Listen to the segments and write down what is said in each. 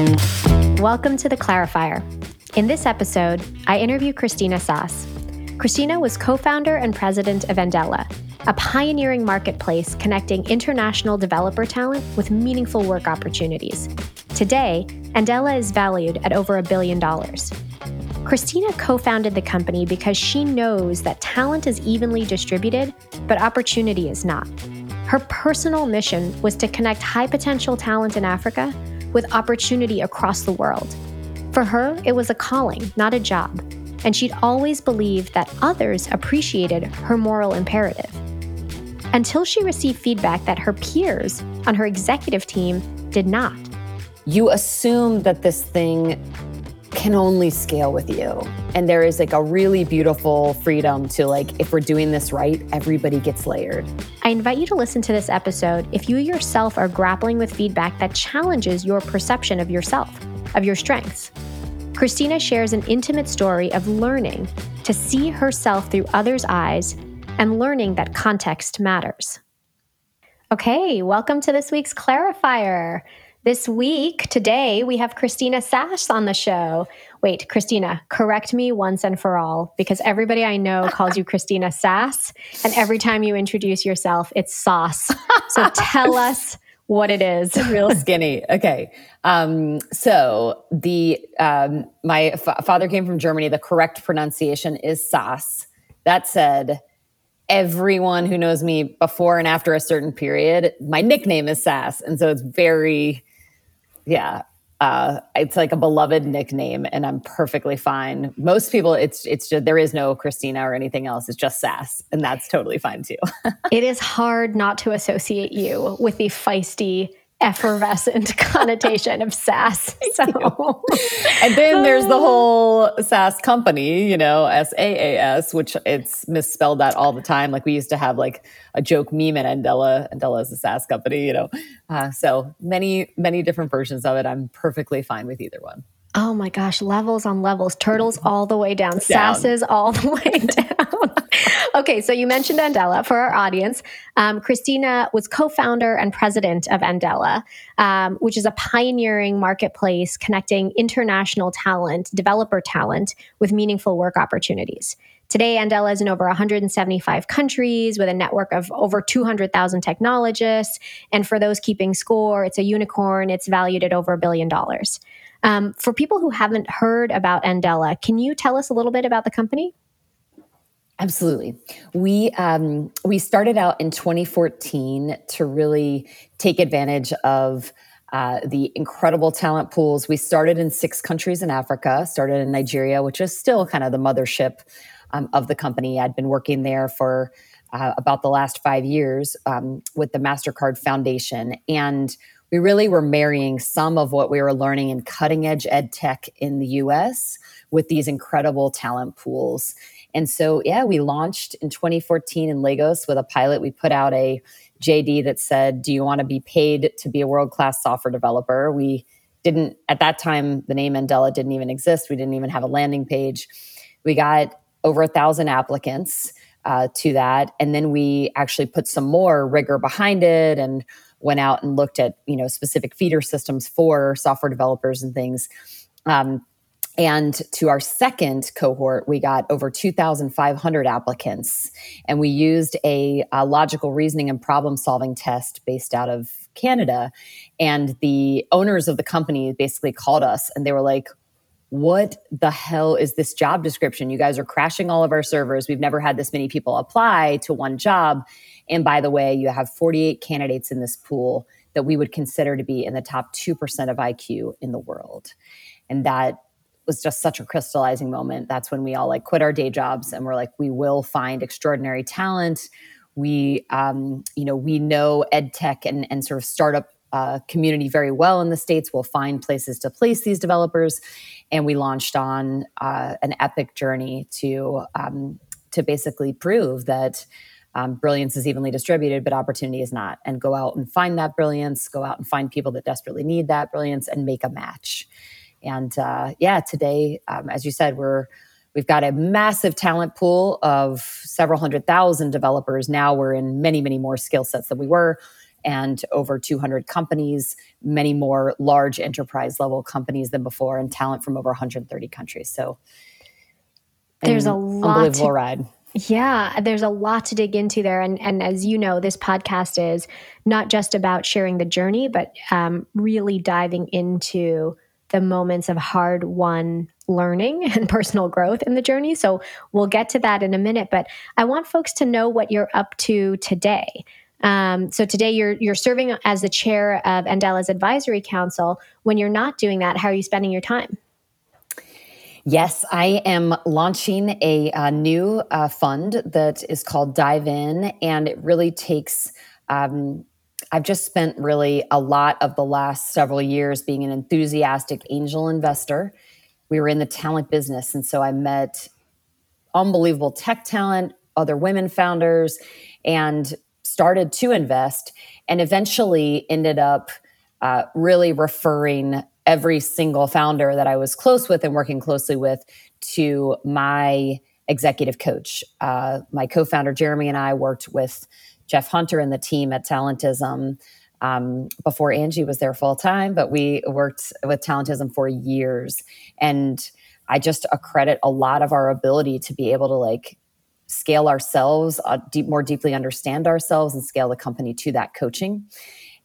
Welcome to The Clarifier. In this episode, I interview Christina Sass. Christina was co founder and president of Andela, a pioneering marketplace connecting international developer talent with meaningful work opportunities. Today, Andela is valued at over a billion dollars. Christina co founded the company because she knows that talent is evenly distributed, but opportunity is not. Her personal mission was to connect high potential talent in Africa with opportunity across the world. For her, it was a calling, not a job, and she'd always believed that others appreciated her moral imperative. Until she received feedback that her peers on her executive team did not. You assume that this thing can only scale with you. And there is like a really beautiful freedom to like, if we're doing this right, everybody gets layered. I invite you to listen to this episode if you yourself are grappling with feedback that challenges your perception of yourself, of your strengths. Christina shares an intimate story of learning to see herself through others' eyes and learning that context matters. Okay, welcome to this week's Clarifier. This week, today, we have Christina Sass on the show. Wait, Christina, correct me once and for all, because everybody I know calls you Christina Sass. And every time you introduce yourself, it's sauce. So tell us what it is. Real skinny. Okay. Um, so the um, my f- father came from Germany. The correct pronunciation is Sass. That said, everyone who knows me before and after a certain period, my nickname is Sass, and so it's very yeah. Uh, it's like a beloved nickname and i'm perfectly fine. Most people it's it's just there is no christina or anything else. It's just sass and that's totally fine too. It is hard not to associate you with the feisty effervescent connotation of SaaS. So. and then there's the whole SaaS company, you know, S A A S, which it's misspelled that all the time. Like we used to have like a joke meme at Andela. Andela is a SaaS company, you know. Uh, so many, many different versions of it. I'm perfectly fine with either one. Oh my gosh, levels on levels, turtles all the way down, down. sasses all the way down. Okay, so you mentioned Andela for our audience. Um, Christina was co founder and president of Andela, um, which is a pioneering marketplace connecting international talent, developer talent, with meaningful work opportunities. Today, Andela is in over 175 countries with a network of over 200,000 technologists. And for those keeping score, it's a unicorn. It's valued at over a billion dollars. Um, for people who haven't heard about Andela, can you tell us a little bit about the company? Absolutely. We um, we started out in 2014 to really take advantage of uh, the incredible talent pools. We started in six countries in Africa. Started in Nigeria, which is still kind of the mothership um, of the company. I'd been working there for uh, about the last five years um, with the Mastercard Foundation, and we really were marrying some of what we were learning in cutting edge ed tech in the US with these incredible talent pools. And so, yeah, we launched in 2014 in Lagos with a pilot. We put out a JD that said, Do you want to be paid to be a world class software developer? We didn't, at that time, the name Andela didn't even exist. We didn't even have a landing page. We got over a thousand applicants uh, to that. And then we actually put some more rigor behind it and went out and looked at you know specific feeder systems for software developers and things um, and to our second cohort, we got over 2,500 applicants. And we used a, a, logical reasoning and problem solving test based out of Canada. And the owners of the company basically called us and they were like, what the hell is this job description? You guys are crashing all of our servers. We've never had this many people apply to one job. And by the way, you have 48 candidates in this pool that we would consider to be in the top 2% of IQ in the world. And that was just such a crystallizing moment. That's when we all like quit our day jobs and we're like, we will find extraordinary talent. We, um, you know, we know ed tech and, and sort of startup uh, community very well in the states. We'll find places to place these developers, and we launched on uh, an epic journey to um, to basically prove that um, brilliance is evenly distributed, but opportunity is not. And go out and find that brilliance, go out and find people that desperately need that brilliance and make a match. And uh, yeah, today, um, as you said, we're we've got a massive talent pool of several hundred thousand developers. Now we're in many, many more skill sets than we were. And over 200 companies, many more large enterprise level companies than before, and talent from over 130 countries. So there's a lot unbelievable to, ride. Yeah, there's a lot to dig into there, and and as you know, this podcast is not just about sharing the journey, but um, really diving into the moments of hard won learning and personal growth in the journey. So we'll get to that in a minute, but I want folks to know what you're up to today. Um, so today you're you're serving as the chair of Andela's advisory council. When you're not doing that, how are you spending your time? Yes, I am launching a, a new uh, fund that is called Dive In, and it really takes. Um, I've just spent really a lot of the last several years being an enthusiastic angel investor. We were in the talent business, and so I met unbelievable tech talent, other women founders, and started to invest, and eventually ended up uh, really referring every single founder that I was close with and working closely with to my executive coach. Uh, my co founder, Jeremy, and I worked with Jeff Hunter and the team at Talentism. Um, before Angie was there full time, but we worked with Talentism for years. And I just accredit a lot of our ability to be able to like scale ourselves, uh, deep, more deeply understand ourselves, and scale the company to that coaching.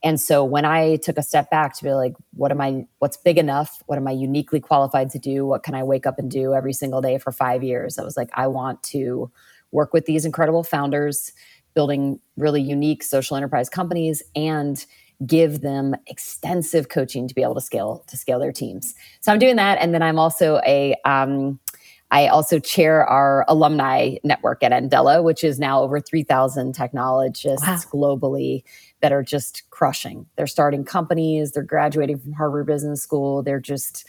And so when I took a step back to be like, what am I, what's big enough? What am I uniquely qualified to do? What can I wake up and do every single day for five years? I was like, I want to work with these incredible founders, building really unique social enterprise companies and give them extensive coaching to be able to scale to scale their teams. So I'm doing that, and then I'm also a um, I also chair our alumni network at Andela, which is now over 3,000 technologists wow. globally that are just crushing. They're starting companies, they're graduating from Harvard Business School. They're just,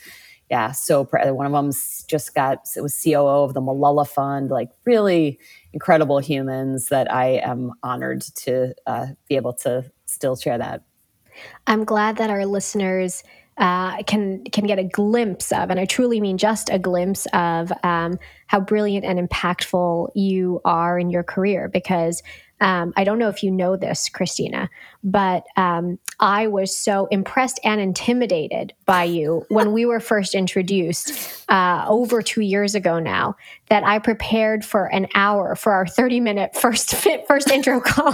yeah, so pr- one of them just got, it was COO of the Malala Fund, like really incredible humans that I am honored to uh, be able to still share that. I'm glad that our listeners uh, can can get a glimpse of, and I truly mean just a glimpse of um, how brilliant and impactful you are in your career. Because um, I don't know if you know this, Christina, but um, I was so impressed and intimidated by you when we were first introduced uh, over two years ago now that I prepared for an hour for our 30 minute first first intro call.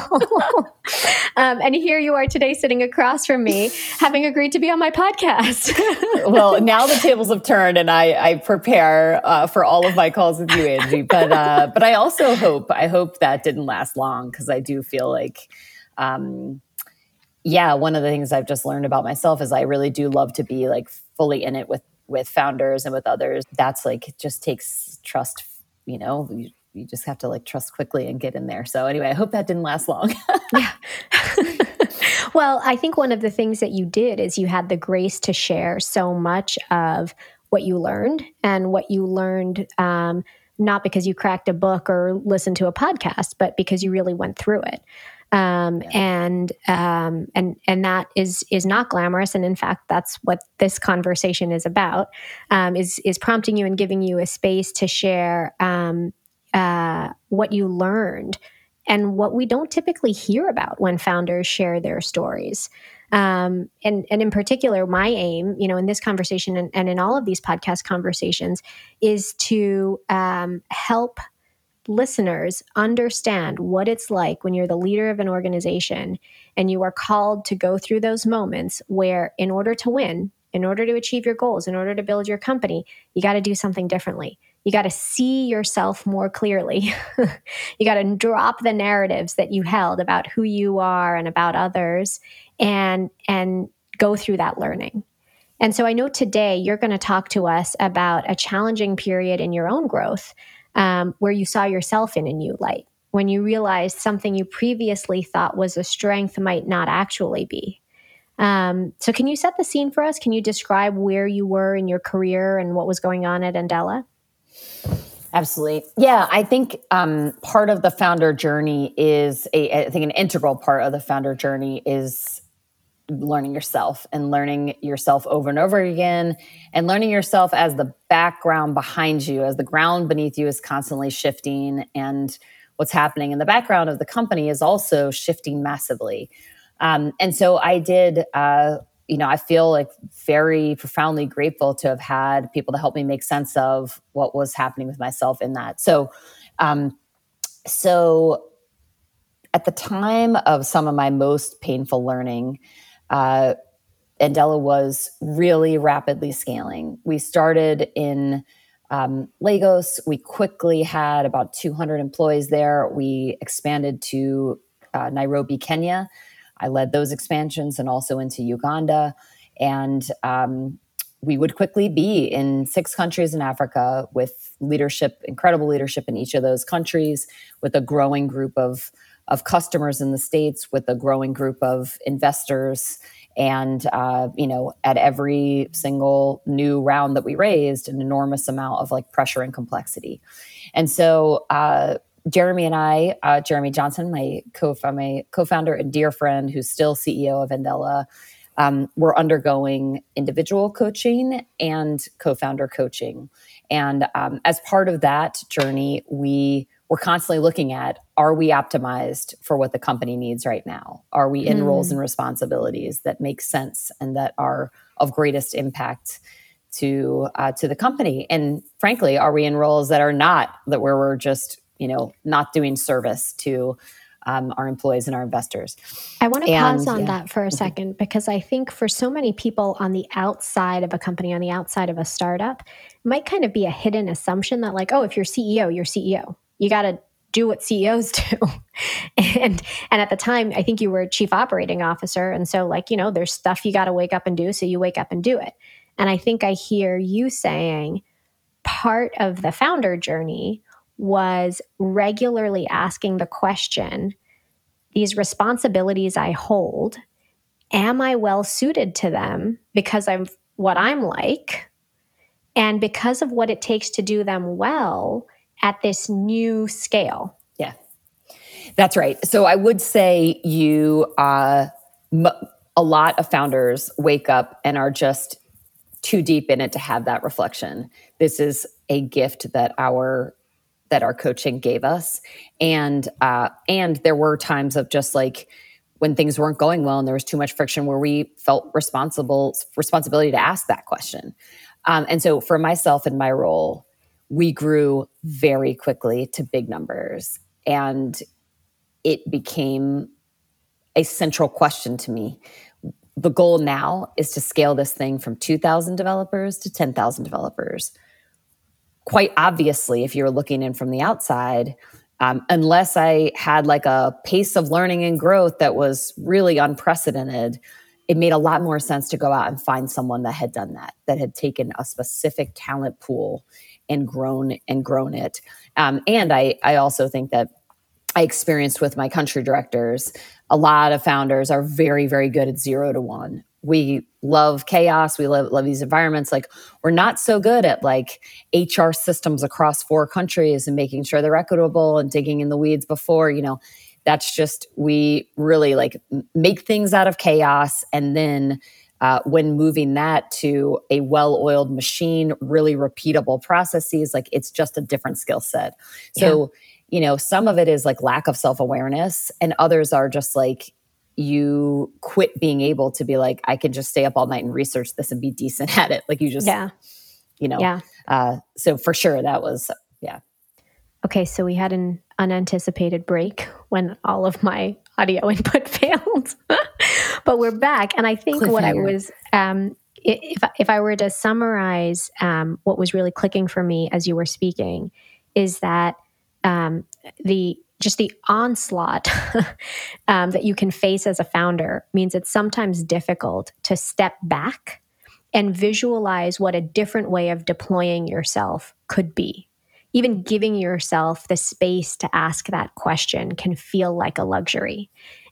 um, and here you are today sitting across from me, having agreed to be on my podcast. well, now the tables have turned and I, I prepare uh, for all of my calls with you, Angie. But, uh, but I also hope, I hope that didn't last long because I do feel like, um, yeah, one of the things I've just learned about myself is I really do love to be like fully in it with with founders and with others. That's like it just takes trust, you know. You, you just have to like trust quickly and get in there. So anyway, I hope that didn't last long. yeah. well, I think one of the things that you did is you had the grace to share so much of what you learned and what you learned um, not because you cracked a book or listened to a podcast, but because you really went through it um, yeah. and um, and and that is is not glamorous. And in fact, that's what this conversation is about. Um, is is prompting you and giving you a space to share um, uh, what you learned and what we don't typically hear about when founders share their stories. Um, and and in particular, my aim, you know, in this conversation and, and in all of these podcast conversations, is to um, help listeners understand what it's like when you're the leader of an organization and you are called to go through those moments where, in order to win, in order to achieve your goals, in order to build your company, you got to do something differently. You got to see yourself more clearly. you got to drop the narratives that you held about who you are and about others and and go through that learning. And so I know today you're going to talk to us about a challenging period in your own growth um, where you saw yourself in a new light, when you realized something you previously thought was a strength might not actually be. Um, so, can you set the scene for us? Can you describe where you were in your career and what was going on at Andela? Absolutely. Yeah, I think um, part of the founder journey is a, I think an integral part of the founder journey is learning yourself and learning yourself over and over again and learning yourself as the background behind you as the ground beneath you is constantly shifting and what's happening in the background of the company is also shifting massively Um, and so I did. Uh, you know, I feel like very profoundly grateful to have had people to help me make sense of what was happening with myself in that. So, um, so at the time of some of my most painful learning, uh, Andela was really rapidly scaling. We started in um, Lagos. We quickly had about 200 employees there. We expanded to uh, Nairobi, Kenya. I led those expansions and also into Uganda. And um, we would quickly be in six countries in Africa with leadership, incredible leadership in each of those countries, with a growing group of, of customers in the States, with a growing group of investors and uh, you know at every single new round that we raised an enormous amount of like pressure and complexity and so uh, jeremy and i uh, jeremy johnson my, co- my co-founder and dear friend who's still ceo of andela um, we're undergoing individual coaching and co-founder coaching and um, as part of that journey we we're constantly looking at are we optimized for what the company needs right now? Are we in mm. roles and responsibilities that make sense and that are of greatest impact to uh, to the company? And frankly, are we in roles that are not that where we're just you know not doing service to um, our employees and our investors. I want to pause on yeah. that for a mm-hmm. second because I think for so many people on the outside of a company, on the outside of a startup, might kind of be a hidden assumption that like, oh, if you're CEO, you're CEO you got to do what CEOs do. and and at the time, I think you were chief operating officer and so like, you know, there's stuff you got to wake up and do, so you wake up and do it. And I think I hear you saying part of the founder journey was regularly asking the question, these responsibilities I hold, am I well suited to them because I'm what I'm like? And because of what it takes to do them well, at this new scale. Yeah, that's right. So I would say you, uh, m- a lot of founders wake up and are just too deep in it to have that reflection. This is a gift that our that our coaching gave us, and uh, and there were times of just like when things weren't going well and there was too much friction where we felt responsible responsibility to ask that question. Um, and so for myself in my role, we grew very quickly to big numbers. And it became a central question to me. The goal now is to scale this thing from 2,000 developers to 10,000 developers. Quite obviously, if you're looking in from the outside, um, unless I had like a pace of learning and growth that was really unprecedented, it made a lot more sense to go out and find someone that had done that, that had taken a specific talent pool and grown and grown it. Um, and I, I also think that I experienced with my country directors, a lot of founders are very, very good at zero to one. We love chaos. We love, love these environments. Like we're not so good at like HR systems across four countries and making sure they're equitable and digging in the weeds before, you know, that's just, we really like make things out of chaos and then uh, when moving that to a well oiled machine, really repeatable processes, like it's just a different skill set. So, yeah. you know, some of it is like lack of self awareness, and others are just like, you quit being able to be like, I can just stay up all night and research this and be decent at it. Like you just, yeah. you know, yeah. Uh, so for sure, that was, yeah. Okay, so we had an unanticipated break when all of my audio input failed. but we're back. And I think what I was, um, if, if I were to summarize um, what was really clicking for me as you were speaking, is that um, the just the onslaught um, that you can face as a founder means it's sometimes difficult to step back and visualize what a different way of deploying yourself could be. Even giving yourself the space to ask that question can feel like a luxury.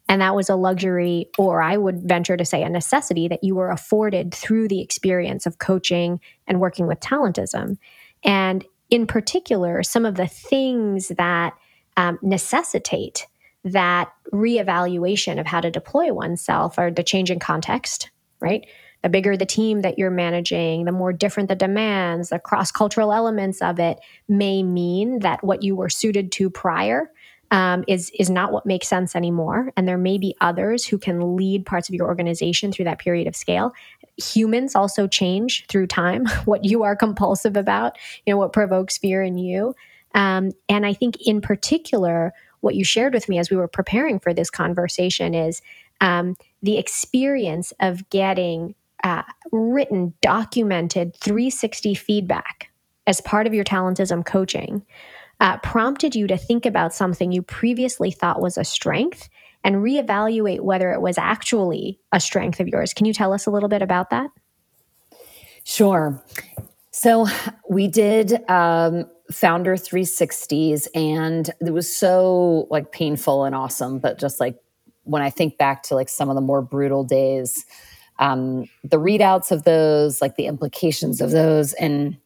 And that was a luxury, or I would venture to say a necessity that you were afforded through the experience of coaching and working with talentism. And in particular, some of the things that um, necessitate that reevaluation of how to deploy oneself or the changing context, right? The bigger the team that you're managing, the more different the demands, the cross cultural elements of it may mean that what you were suited to prior um, is is not what makes sense anymore, and there may be others who can lead parts of your organization through that period of scale. Humans also change through time. What you are compulsive about, you know, what provokes fear in you, um, and I think in particular, what you shared with me as we were preparing for this conversation is um, the experience of getting uh, written, documented 360 feedback as part of your talentism coaching uh, prompted you to think about something you previously thought was a strength and reevaluate whether it was actually a strength of yours. Can you tell us a little bit about that? Sure. So we did um, founder 360s and it was so like painful and awesome but just like when i think back to like some of the more brutal days um, the readouts of those like the implications of those and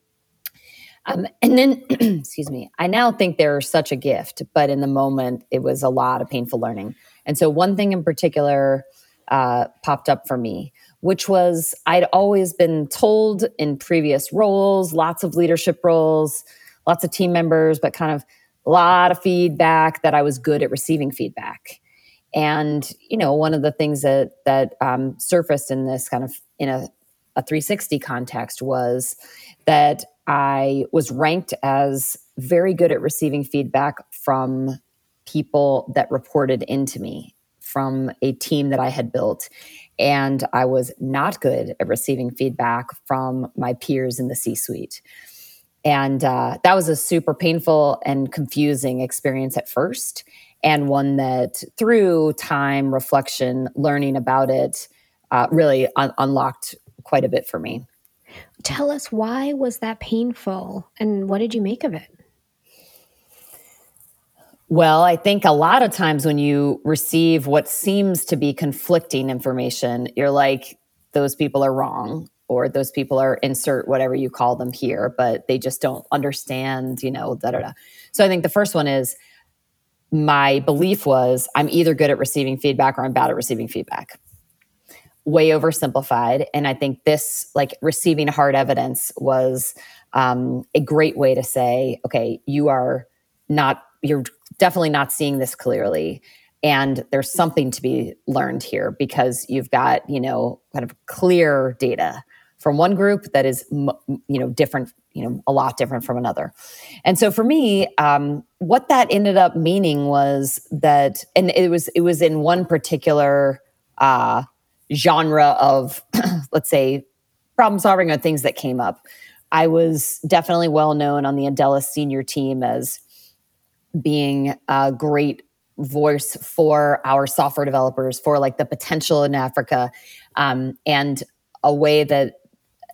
um, and then excuse me i now think they're such a gift but in the moment it was a lot of painful learning. And so one thing in particular uh, popped up for me which was i'd always been told in previous roles lots of leadership roles lots of team members, but kind of a lot of feedback that I was good at receiving feedback. And you know, one of the things that that um, surfaced in this kind of in a, a 360 context was that I was ranked as very good at receiving feedback from people that reported into me from a team that I had built. And I was not good at receiving feedback from my peers in the C suite. And uh, that was a super painful and confusing experience at first, and one that through time, reflection, learning about it, uh, really un- unlocked quite a bit for me. Tell us why was that painful, and what did you make of it? Well, I think a lot of times when you receive what seems to be conflicting information, you're like, those people are wrong or those people are insert whatever you call them here, but they just don't understand, you know, da da da. So I think the first one is my belief was I'm either good at receiving feedback or I'm bad at receiving feedback. Way oversimplified. And I think this, like receiving hard evidence, was um, a great way to say, okay, you are not, you're definitely not seeing this clearly and there's something to be learned here because you've got you know kind of clear data from one group that is you know different you know a lot different from another. And so for me um, what that ended up meaning was that and it was it was in one particular uh, genre of let's say problem solving or things that came up. I was definitely well known on the Andela senior team as being a great voice for our software developers for like the potential in africa um, and a way that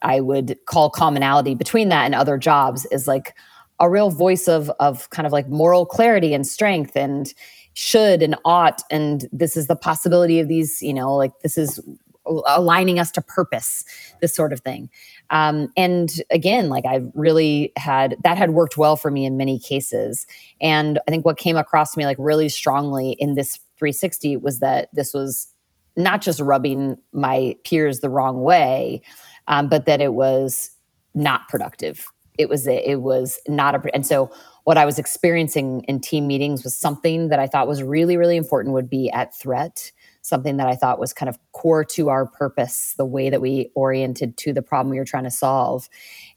I would call commonality between that and other jobs is like a real voice of of kind of like moral clarity and strength and should and ought and this is the possibility of these you know like this is aligning us to purpose this sort of thing. Um, and again like i really had that had worked well for me in many cases. And i think what came across to me like really strongly in this 360 was that this was not just rubbing my peers the wrong way um, but that it was not productive. It was it was not a and so what I was experiencing in team meetings was something that I thought was really really important would be at threat something that I thought was kind of core to our purpose, the way that we oriented to the problem we were trying to solve.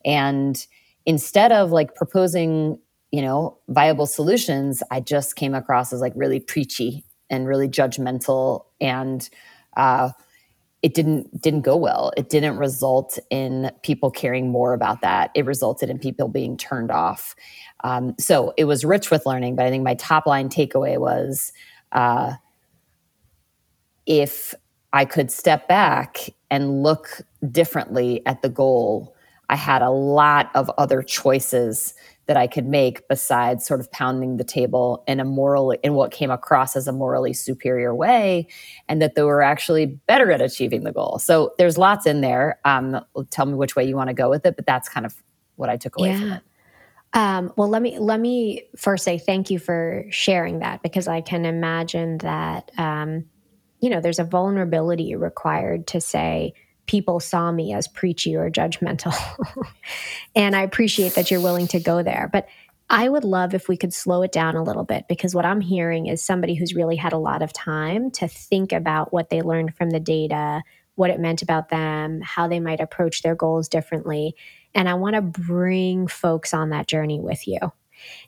And instead of like proposing, you know, viable solutions, I just came across as like really preachy and really judgmental and uh, it didn't didn't go well. It didn't result in people caring more about that. It resulted in people being turned off. Um, so it was rich with learning but i think my top line takeaway was uh, if i could step back and look differently at the goal i had a lot of other choices that I could make besides sort of pounding the table in a moral in what came across as a morally superior way, and that they were actually better at achieving the goal. So there's lots in there. Um, tell me which way you want to go with it, but that's kind of what I took away yeah. from it. Um, well, let me let me first say thank you for sharing that because I can imagine that um, you know there's a vulnerability required to say people saw me as preachy or judgmental. and I appreciate that you're willing to go there. But I would love if we could slow it down a little bit because what I'm hearing is somebody who's really had a lot of time to think about what they learned from the data, what it meant about them, how they might approach their goals differently. And I want to bring folks on that journey with you.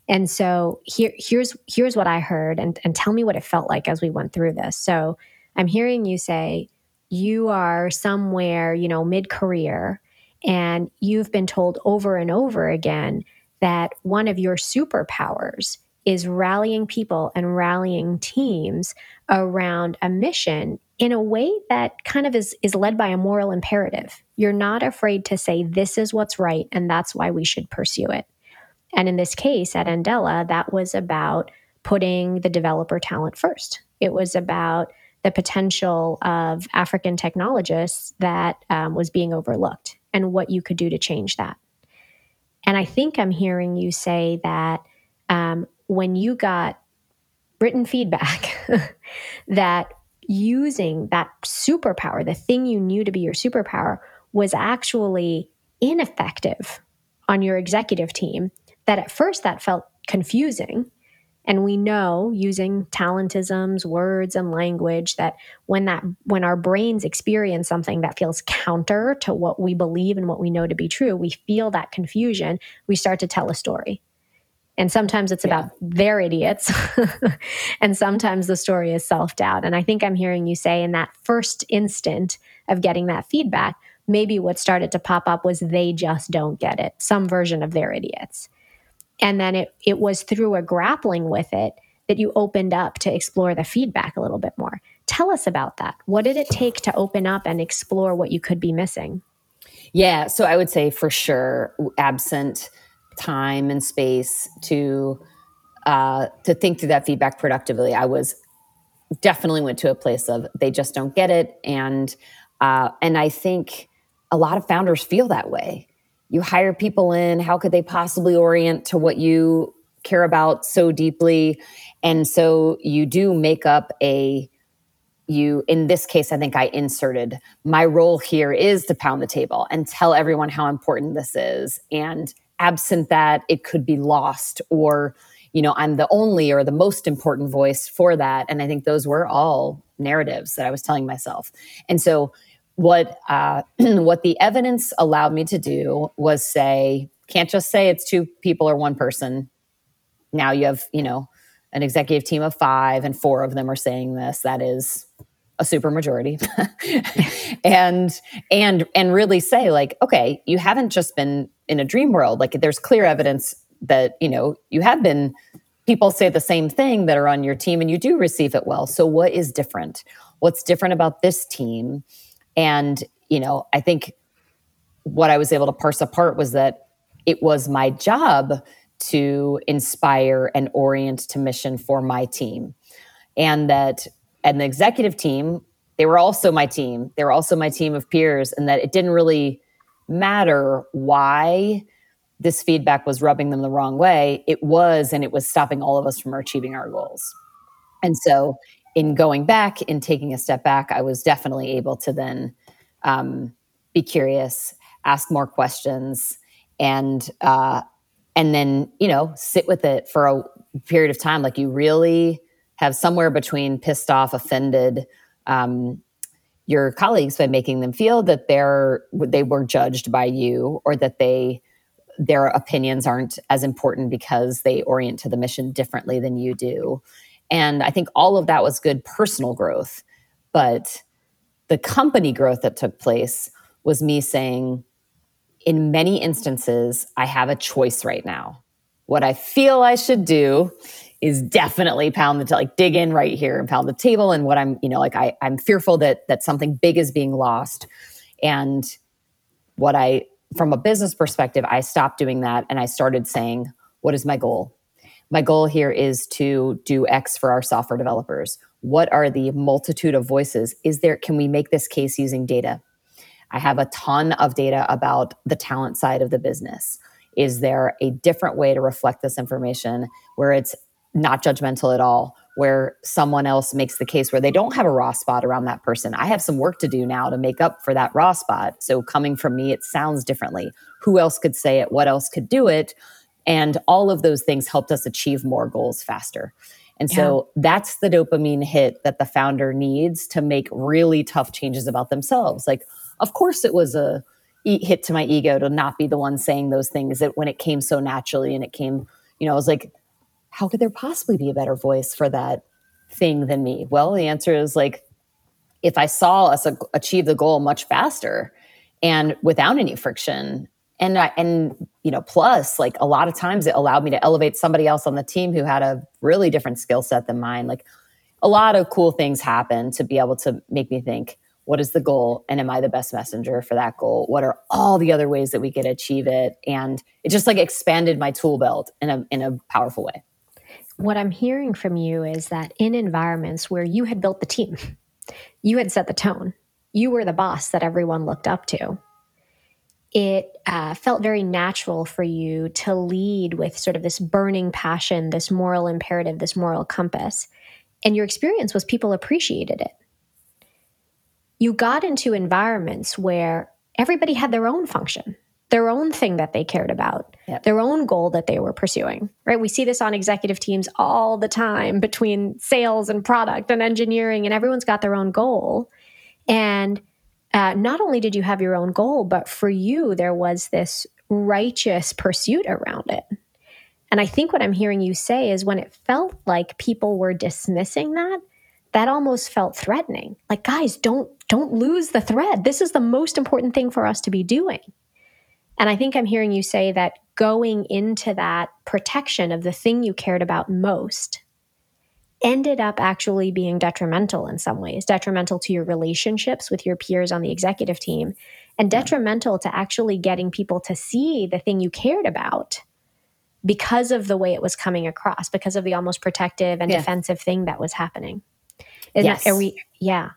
And so here, here's here's what I heard, and, and tell me what it felt like as we went through this. So I'm hearing you say you are somewhere, you know, mid-career, and you've been told over and over again that one of your superpowers is rallying people and rallying teams around a mission in a way that kind of is, is led by a moral imperative. You're not afraid to say, this is what's right, and that's why we should pursue it. And in this case at Andela, that was about putting the developer talent first. It was about the potential of African technologists that um, was being overlooked and what you could do to change that. And I think I'm hearing you say that um, when you got written feedback, that using that superpower, the thing you knew to be your superpower, was actually ineffective on your executive team. That at first that felt confusing and we know using talentisms, words, and language that when that when our brains experience something that feels counter to what we believe and what we know to be true, we feel that confusion. We start to tell a story. And sometimes it's yeah. about they're idiots. and sometimes the story is self doubt. And I think I'm hearing you say in that first instant of getting that feedback, maybe what started to pop up was they just don't get it, some version of they're idiots. And then it, it was through a grappling with it that you opened up to explore the feedback a little bit more. Tell us about that. What did it take to open up and explore what you could be missing? Yeah, so I would say for sure, absent time and space to uh, to think through that feedback productively, I was definitely went to a place of they just don't get it, and uh, and I think a lot of founders feel that way you hire people in how could they possibly orient to what you care about so deeply? And so you do make up a you in this case i think i inserted my role here is to pound the table and tell everyone how important this is. And absent that it could be lost or you know i'm the only or the most important voice for that. And i think those were all narratives that i was telling myself. And so what uh, what the evidence allowed me to do was say can't just say it's two people or one person. Now you have you know an executive team of five and four of them are saying this. That is a super majority. And and and really say like okay you haven't just been in a dream world. Like there's clear evidence that you know you have been people say the same thing that are on your team and you do receive it well. So what is different? What's different about this team and, you know, I think what I was able to parse apart was that it was my job to inspire and orient to mission for my team. And that, and the executive team, they were also my team. They were also my team of peers, and that it didn't really matter why this feedback was rubbing them the wrong way. It was, and it was stopping all of us from achieving our goals. And so in going back in taking a step back, I was definitely able to then um, be curious, ask more questions, and uh, and then you know sit with it for a period of time. Like you really have somewhere between pissed off, offended. Um, your colleagues by making them feel that they're they were judged by you or that they their opinions aren't as important because they orient to the mission differently than you do and I think all of that was good personal growth. But the company growth that took place was me saying, in many instances, I have a choice right now. What I feel I should do is definitely pound the like dig in right here and pound the table. And what I'm, you know, like I, I'm fearful that that something big is being lost. And what I, from a business perspective, I stopped doing that and I started saying, what is my goal? My goal here is to do X for our software developers. What are the multitude of voices? Is there, can we make this case using data? I have a ton of data about the talent side of the business. Is there a different way to reflect this information where it's not judgmental at all, where someone else makes the case where they don't have a raw spot around that person? I have some work to do now to make up for that raw spot. So coming from me, it sounds differently. Who else could say it? What else could do it? And all of those things helped us achieve more goals faster. And so yeah. that's the dopamine hit that the founder needs to make really tough changes about themselves. Like, of course, it was a hit to my ego to not be the one saying those things that when it came so naturally and it came, you know, I was like, how could there possibly be a better voice for that thing than me? Well, the answer is like, if I saw us achieve the goal much faster and without any friction, and I, and you know plus like a lot of times it allowed me to elevate somebody else on the team who had a really different skill set than mine. Like a lot of cool things happen to be able to make me think what is the goal? And am i the best messenger for that goal? What are all the other ways that we could achieve it? And it just like expanded my tool belt in a in a powerful way. What i'm hearing from you is that in environments where you had built the team you had set the tone you were the boss that everyone looked up to it uh, felt very natural for you to lead with sort of this burning passion, this moral imperative, this moral compass. And your experience was people appreciated it. You got into environments where everybody had their own function, their own thing that they cared about, yep. their own goal that they were pursuing, right? We see this on executive teams all the time between sales and product and engineering, and everyone's got their own goal. And uh, not only did you have your own goal, but for you, there was this righteous pursuit around it. And I think what I'm hearing you say is when it felt like people were dismissing that, that almost felt threatening. Like, guys, don't don't lose the thread. This is the most important thing for us to be doing. And I think I'm hearing you say that going into that protection of the thing you cared about most ended up actually being detrimental in some ways, detrimental to your relationships with your peers on the executive team, and detrimental to actually getting people to see the thing you cared about because of the way it was coming across, because of the almost protective and yeah. defensive thing that was happening. Isn't yes. That, we, yeah.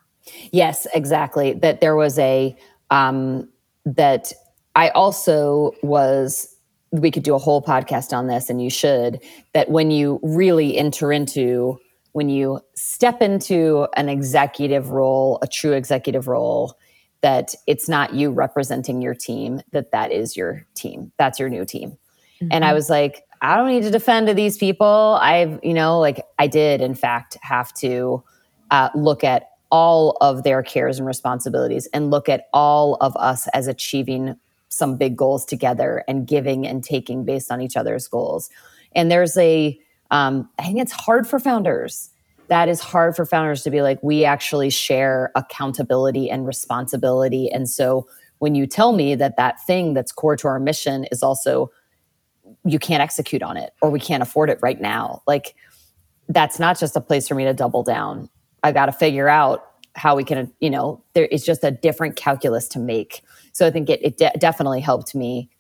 Yes, exactly. That there was a, um, that I also was we could do a whole podcast on this and you should that when you really enter into when you step into an executive role, a true executive role, that it's not you representing your team, that that is your team. That's your new team. Mm-hmm. And I mm-hmm. was like, I don't need to defend to these people. I've, you know, like I did, in fact, have to uh, look at all of their cares and responsibilities and look at all of us as achieving some big goals together and giving and taking based on each other's goals. And there's a, um, I think it's hard for founders. That is hard for founders to be like, we actually share accountability and responsibility. And so when you tell me that that thing that's core to our mission is also, you can't execute on it or we can't afford it right now, like that's not just a place for me to double down. I got to figure out how we can, you know, there is just a different calculus to make. So I think it, it de- definitely helped me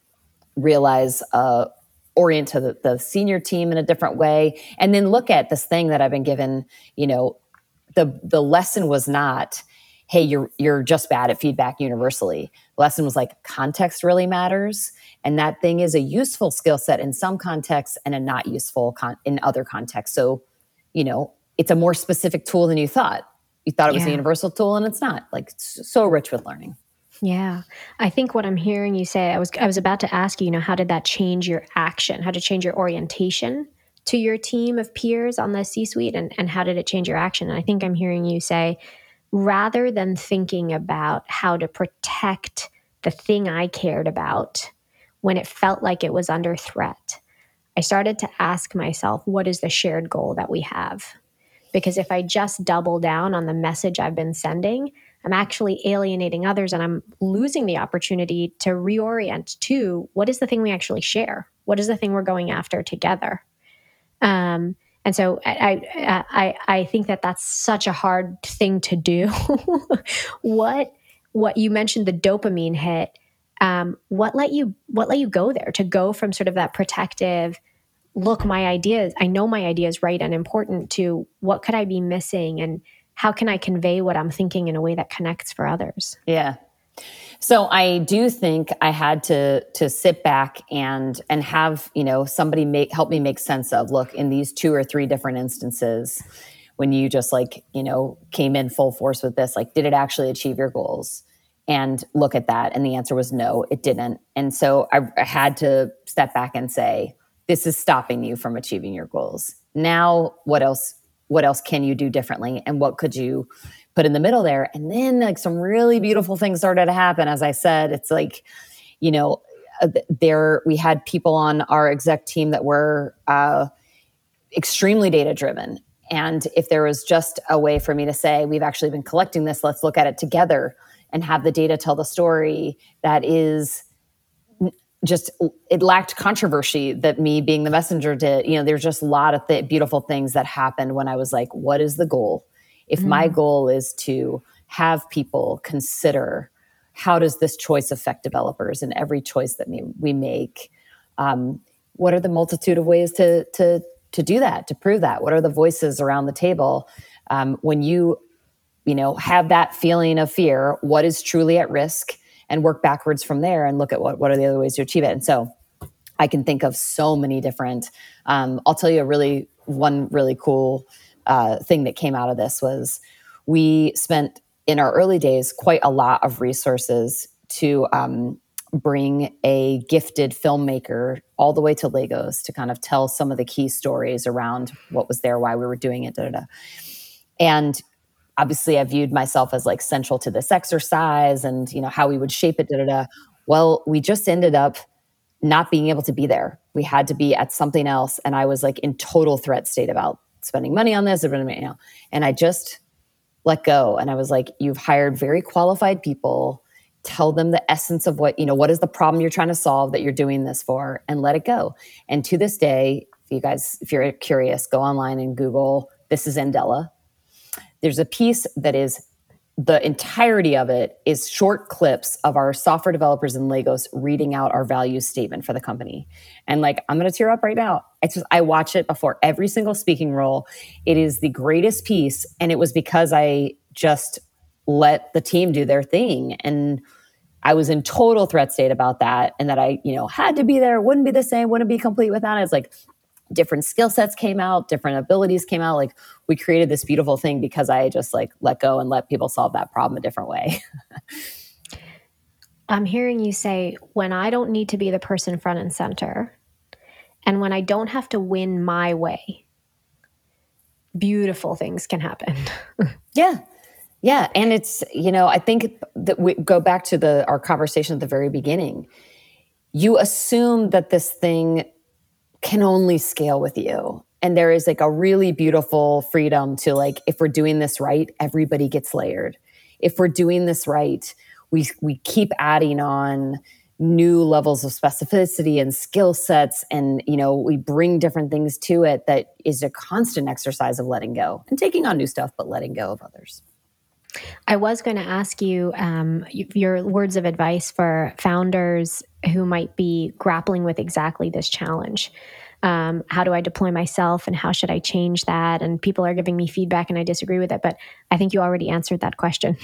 realize uh, orient to the, the senior team in a different way. And then look at this thing that i've been given you know the the lesson was not hey you're you're just bad at feedback universally. The lesson was like context really matters. And that thing is a useful skill set in some contexts and a not useful con- in other contexts. So you know it's a more specific tool than you thought. You thought it was yeah. a universal tool and it's not. Like so rich with learning yeah. I think what I'm hearing you say, I was I was about to ask you, you know, how did that change your action? How did it change your orientation to your team of peers on the C-suite and, and how did it change your action? And I think I'm hearing you say, rather than thinking about how to protect the thing I cared about when it felt like it was under threat, I started to ask myself, what is the shared goal that we have? Because if I just double down on the message I've been sending, I'm actually alienating others and I'm losing the opportunity to reorient to what is the thing we actually share? What is the thing we're going after together? Um, and so I, I, I, think that that's such a hard thing to do. what, what you mentioned the dopamine hit. Um, what let you, what let you go there to go from sort of that protective, look, my ideas, I know my idea is right and important to what could I be missing and how can I convey what I'm thinking in a way that connects for others? Yeah. So I do think I had to to sit back and and have, you know, somebody make help me make sense of look in these two or three different instances when you just like, you know, came in full force with this, like did it actually achieve your goals? And look at that and the answer was no, it didn't. And so I, I had to step back and say this is stopping you from achieving your goals. Now, what else? What else can you do differently? And what could you put in the middle there? And then, like, some really beautiful things started to happen. As I said, it's like, you know, uh, there we had people on our exec team that were uh, extremely data driven and if there was just a way for me to say, we've actually been collecting this, let's look at it together and have the data tell the story that is just it lacked controversy that me being the messenger did. You know there's just a lot of th- beautiful things that happened when i was like what is the goal? If mm. my goal is to have people consider how does this choice affect developers and every choice that we make um, what are the multitude of ways to to to do that to prove that? What are the voices around the table? Um, when you you know have that feeling of fear what is truly at risk and work backwards from there and look at what, what are the other ways to achieve it and so i can think of so many different um, i'll tell you a really one really cool uh, thing that came out of this was we spent in our early days quite a lot of resources to um, bring a gifted filmmaker all the way to Lagos to kind of tell some of the key stories around what was there, why we were doing it, da, da, da. and obviously I viewed myself as like central to this exercise and you know how we would shape it, da da da. Well, we just ended up not being able to be there. We had to be at something else, and I was like in total threat state about spending money on this, you know, and I just let go. And I was like, "You've hired very qualified people." tell them the essence of what you know what is the problem you're trying to solve that you're doing this for and let it go and to this day if you guys if you're curious go online and google this is andela there's a piece that is the entirety of it is short clips of our software developers in lagos reading out our value statement for the company and like i'm gonna tear up right now it's just i watch it before every single speaking role it is the greatest piece and it was because i just let the team do their thing. And I was in total threat state about that. And that I, you know, had to be there, wouldn't be the same, wouldn't be complete without it. It's like different skill sets came out, different abilities came out. Like we created this beautiful thing because I just like let go and let people solve that problem a different way. I'm hearing you say, when I don't need to be the person front and center, and when I don't have to win my way, beautiful things can happen. yeah. Yeah, and it's you know I think that we go back to the our conversation at the very beginning. You assume that this thing can only scale with you, and there is like a really beautiful freedom to like if we're doing this right, everybody gets layered. If we're doing this right, we we keep adding on new levels of specificity and skill sets and you know we bring different things to it that is a constant exercise of letting go and taking on new stuff but letting go of others I was going to ask you um, your words of advice for founders who might be grappling with exactly this challenge. Um, how do I deploy myself and how should I change that? And people are giving me feedback and I disagree with it, but I think you already answered that question.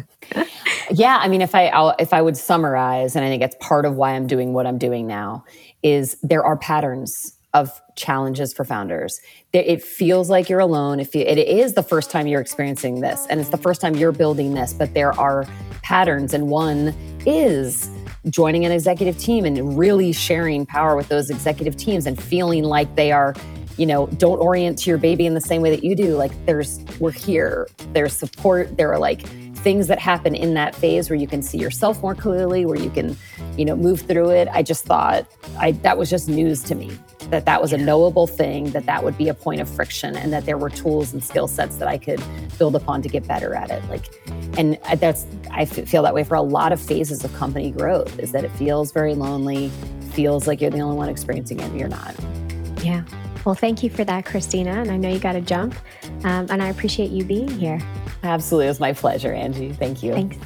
yeah, I mean, if I I'll, if I would summarize, and I think it's part of why I'm doing what I'm doing now, is there are patterns of challenges for founders. It feels like you're alone. If it is the first time you're experiencing this, and it's the first time you're building this, but there are patterns, and one is joining an executive team and really sharing power with those executive teams and feeling like they are you know don't orient to your baby in the same way that you do like there's we're here there's support there are like things that happen in that phase where you can see yourself more clearly where you can you know move through it i just thought i that was just news to me that that was a knowable thing, that that would be a point of friction, and that there were tools and skill sets that I could build upon to get better at it. Like, and that's I feel that way for a lot of phases of company growth. Is that it feels very lonely, feels like you're the only one experiencing it, and you're not. Yeah. Well, thank you for that, Christina. And I know you got to jump, um, and I appreciate you being here. Absolutely, it was my pleasure, Angie. Thank you. Thanks.